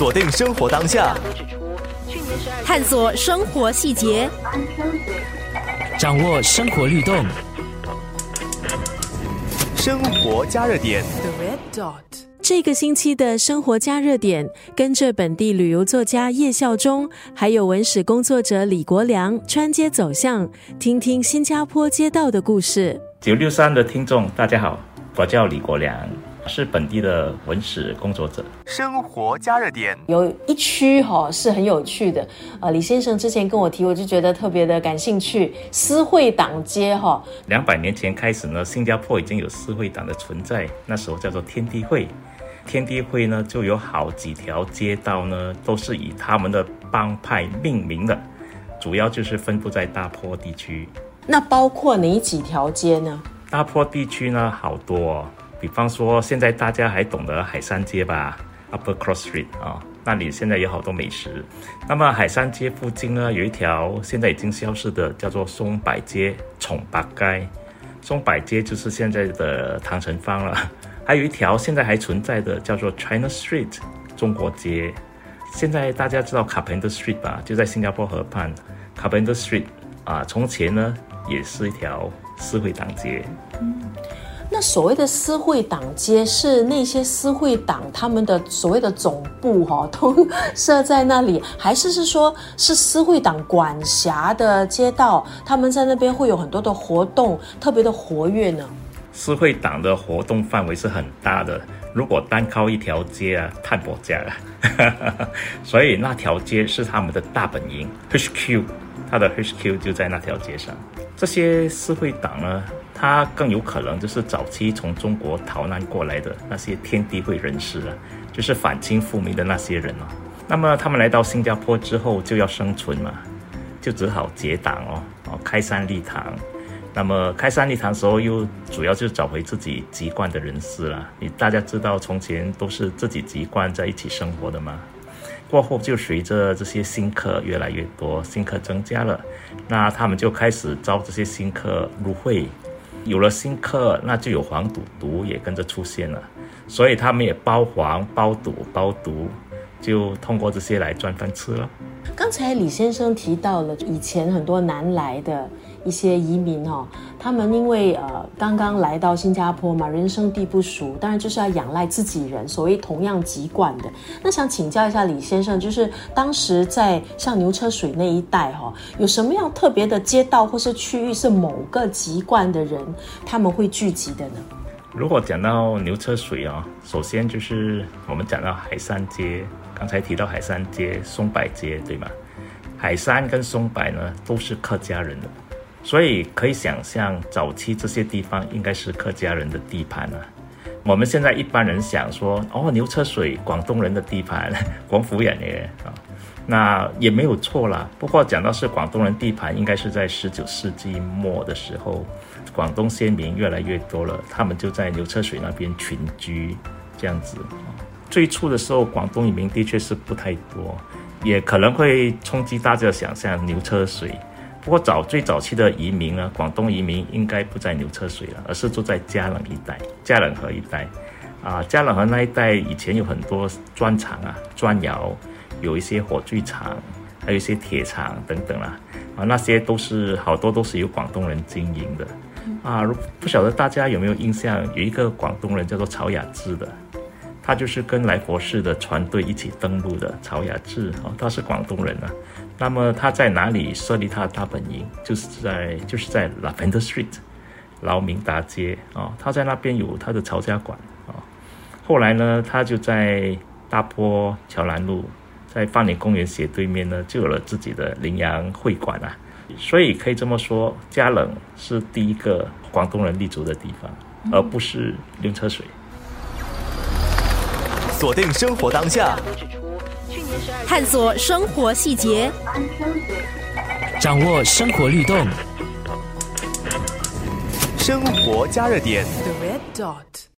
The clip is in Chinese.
锁定生活当下，探索生活细节，掌握生活律动。生活加热点。这个星期的生活加热点，跟着本地旅游作家叶孝忠，还有文史工作者李国良穿街走巷，听听新加坡街道的故事。九六三的听众，大家好，我叫李国良，是本地的文史工作者。生活加热点。有一区哈是很有趣的，呃，李先生之前跟我提，我就觉得特别的感兴趣。私会党街哈，两百年前开始呢，新加坡已经有私会党的存在，那时候叫做天地会。天地会呢，就有好几条街道呢，都是以他们的帮派命名的，主要就是分布在大坡地区。那包括哪几条街呢？大坡地区呢，好多、哦，比方说现在大家还懂得海山街吧，Upper Cross Street 啊、那里现在有好多美食。那么海山街附近呢，有一条现在已经消失的，叫做松柏街、宠八街。松柏街就是现在的唐城坊了。还有一条现在还存在的，叫做 China Street 中国街。现在大家知道 Carpenter Street 吧？就在新加坡河畔，Carpenter Street 啊，从前呢也是一条四会堂街。那所谓的私会党街是那些私会党他们的所谓的总部哈、都设在那里，还是是说是私会党管辖的街道，他们在那边会有很多的活动，特别的活跃呢？私会党的活动范围是很大的，如果单靠一条街啊，太薄家了。所以那条街是他们的大本营，HQ，它的 HQ 就在那条街上。这些私会党呢，他更有可能就是早期从中国逃难过来的那些天地会人士啊，就是反清复明的那些人哦。那么他们来到新加坡之后就要生存嘛，就只好结党哦，哦开山立堂。那么开山立堂时候，又主要就是找回自己籍贯的人士啦。你大家知道，从前都是自己籍贯在一起生活的嘛。过后就随着这些新客越来越多，新客增加了，那他们就开始招这些新客入会。有了新客，那就有黄赌毒也跟着出现了，所以他们也包黄、包赌、包毒，就通过这些来赚饭吃了。刚才李先生提到了以前很多南来的一些移民哦，他们因为呃刚刚来到新加坡嘛，人生地不熟，当然就是要仰赖自己人，所谓同样籍贯的。那想请教一下李先生，就是当时在像牛车水那一带哈、有什么样特别的街道或是区域是某个籍贯的人他们会聚集的呢？如果讲到牛车水啊、首先就是我们讲到海山街，刚才提到海山街、松柏街，对吗？海山跟松柏呢都是客家人的，所以可以想象早期这些地方应该是客家人的地盘啊。我们现在一般人想说，哦，牛车水广东人的地盘，广府人耶啊，那也没有错啦。不过讲到是广东人地盘，应该是在十九世纪末的时候，广东先民越来越多了，他们就在牛车水那边群居这样子。最初的时候，广东移民的确是不太多，也可能会冲击大家的想象牛车水。不过早最早期的移民呢，广东移民应该不在牛车水了，而是住在嘉冷一带、嘉冷河一带。啊，嘉冷河那一带以前有很多砖厂啊、砖窑，有一些火炬厂，还有一些铁厂等等啦。啊，那些都是好多都是由广东人经营的。啊，不晓得大家有没有印象，有一个广东人叫做曹雅芝的。他就是跟来佛士的船队一起登陆的曹雅志哦，他是广东人啊。那么他在哪里设立他的大本营？就是在就是在 Lavender Street，劳明达街啊、哦。他在那边有他的曹家馆啊、哦。后来呢，他就在大坡桥南路，在范林公园斜对面呢，就有了自己的羚羊会馆啊。所以可以这么说，嘉冷是第一个广东人立足的地方，而不是牛车水。锁定生活当下，探索生活细节，掌握生活律动。生活加热点。The red dot.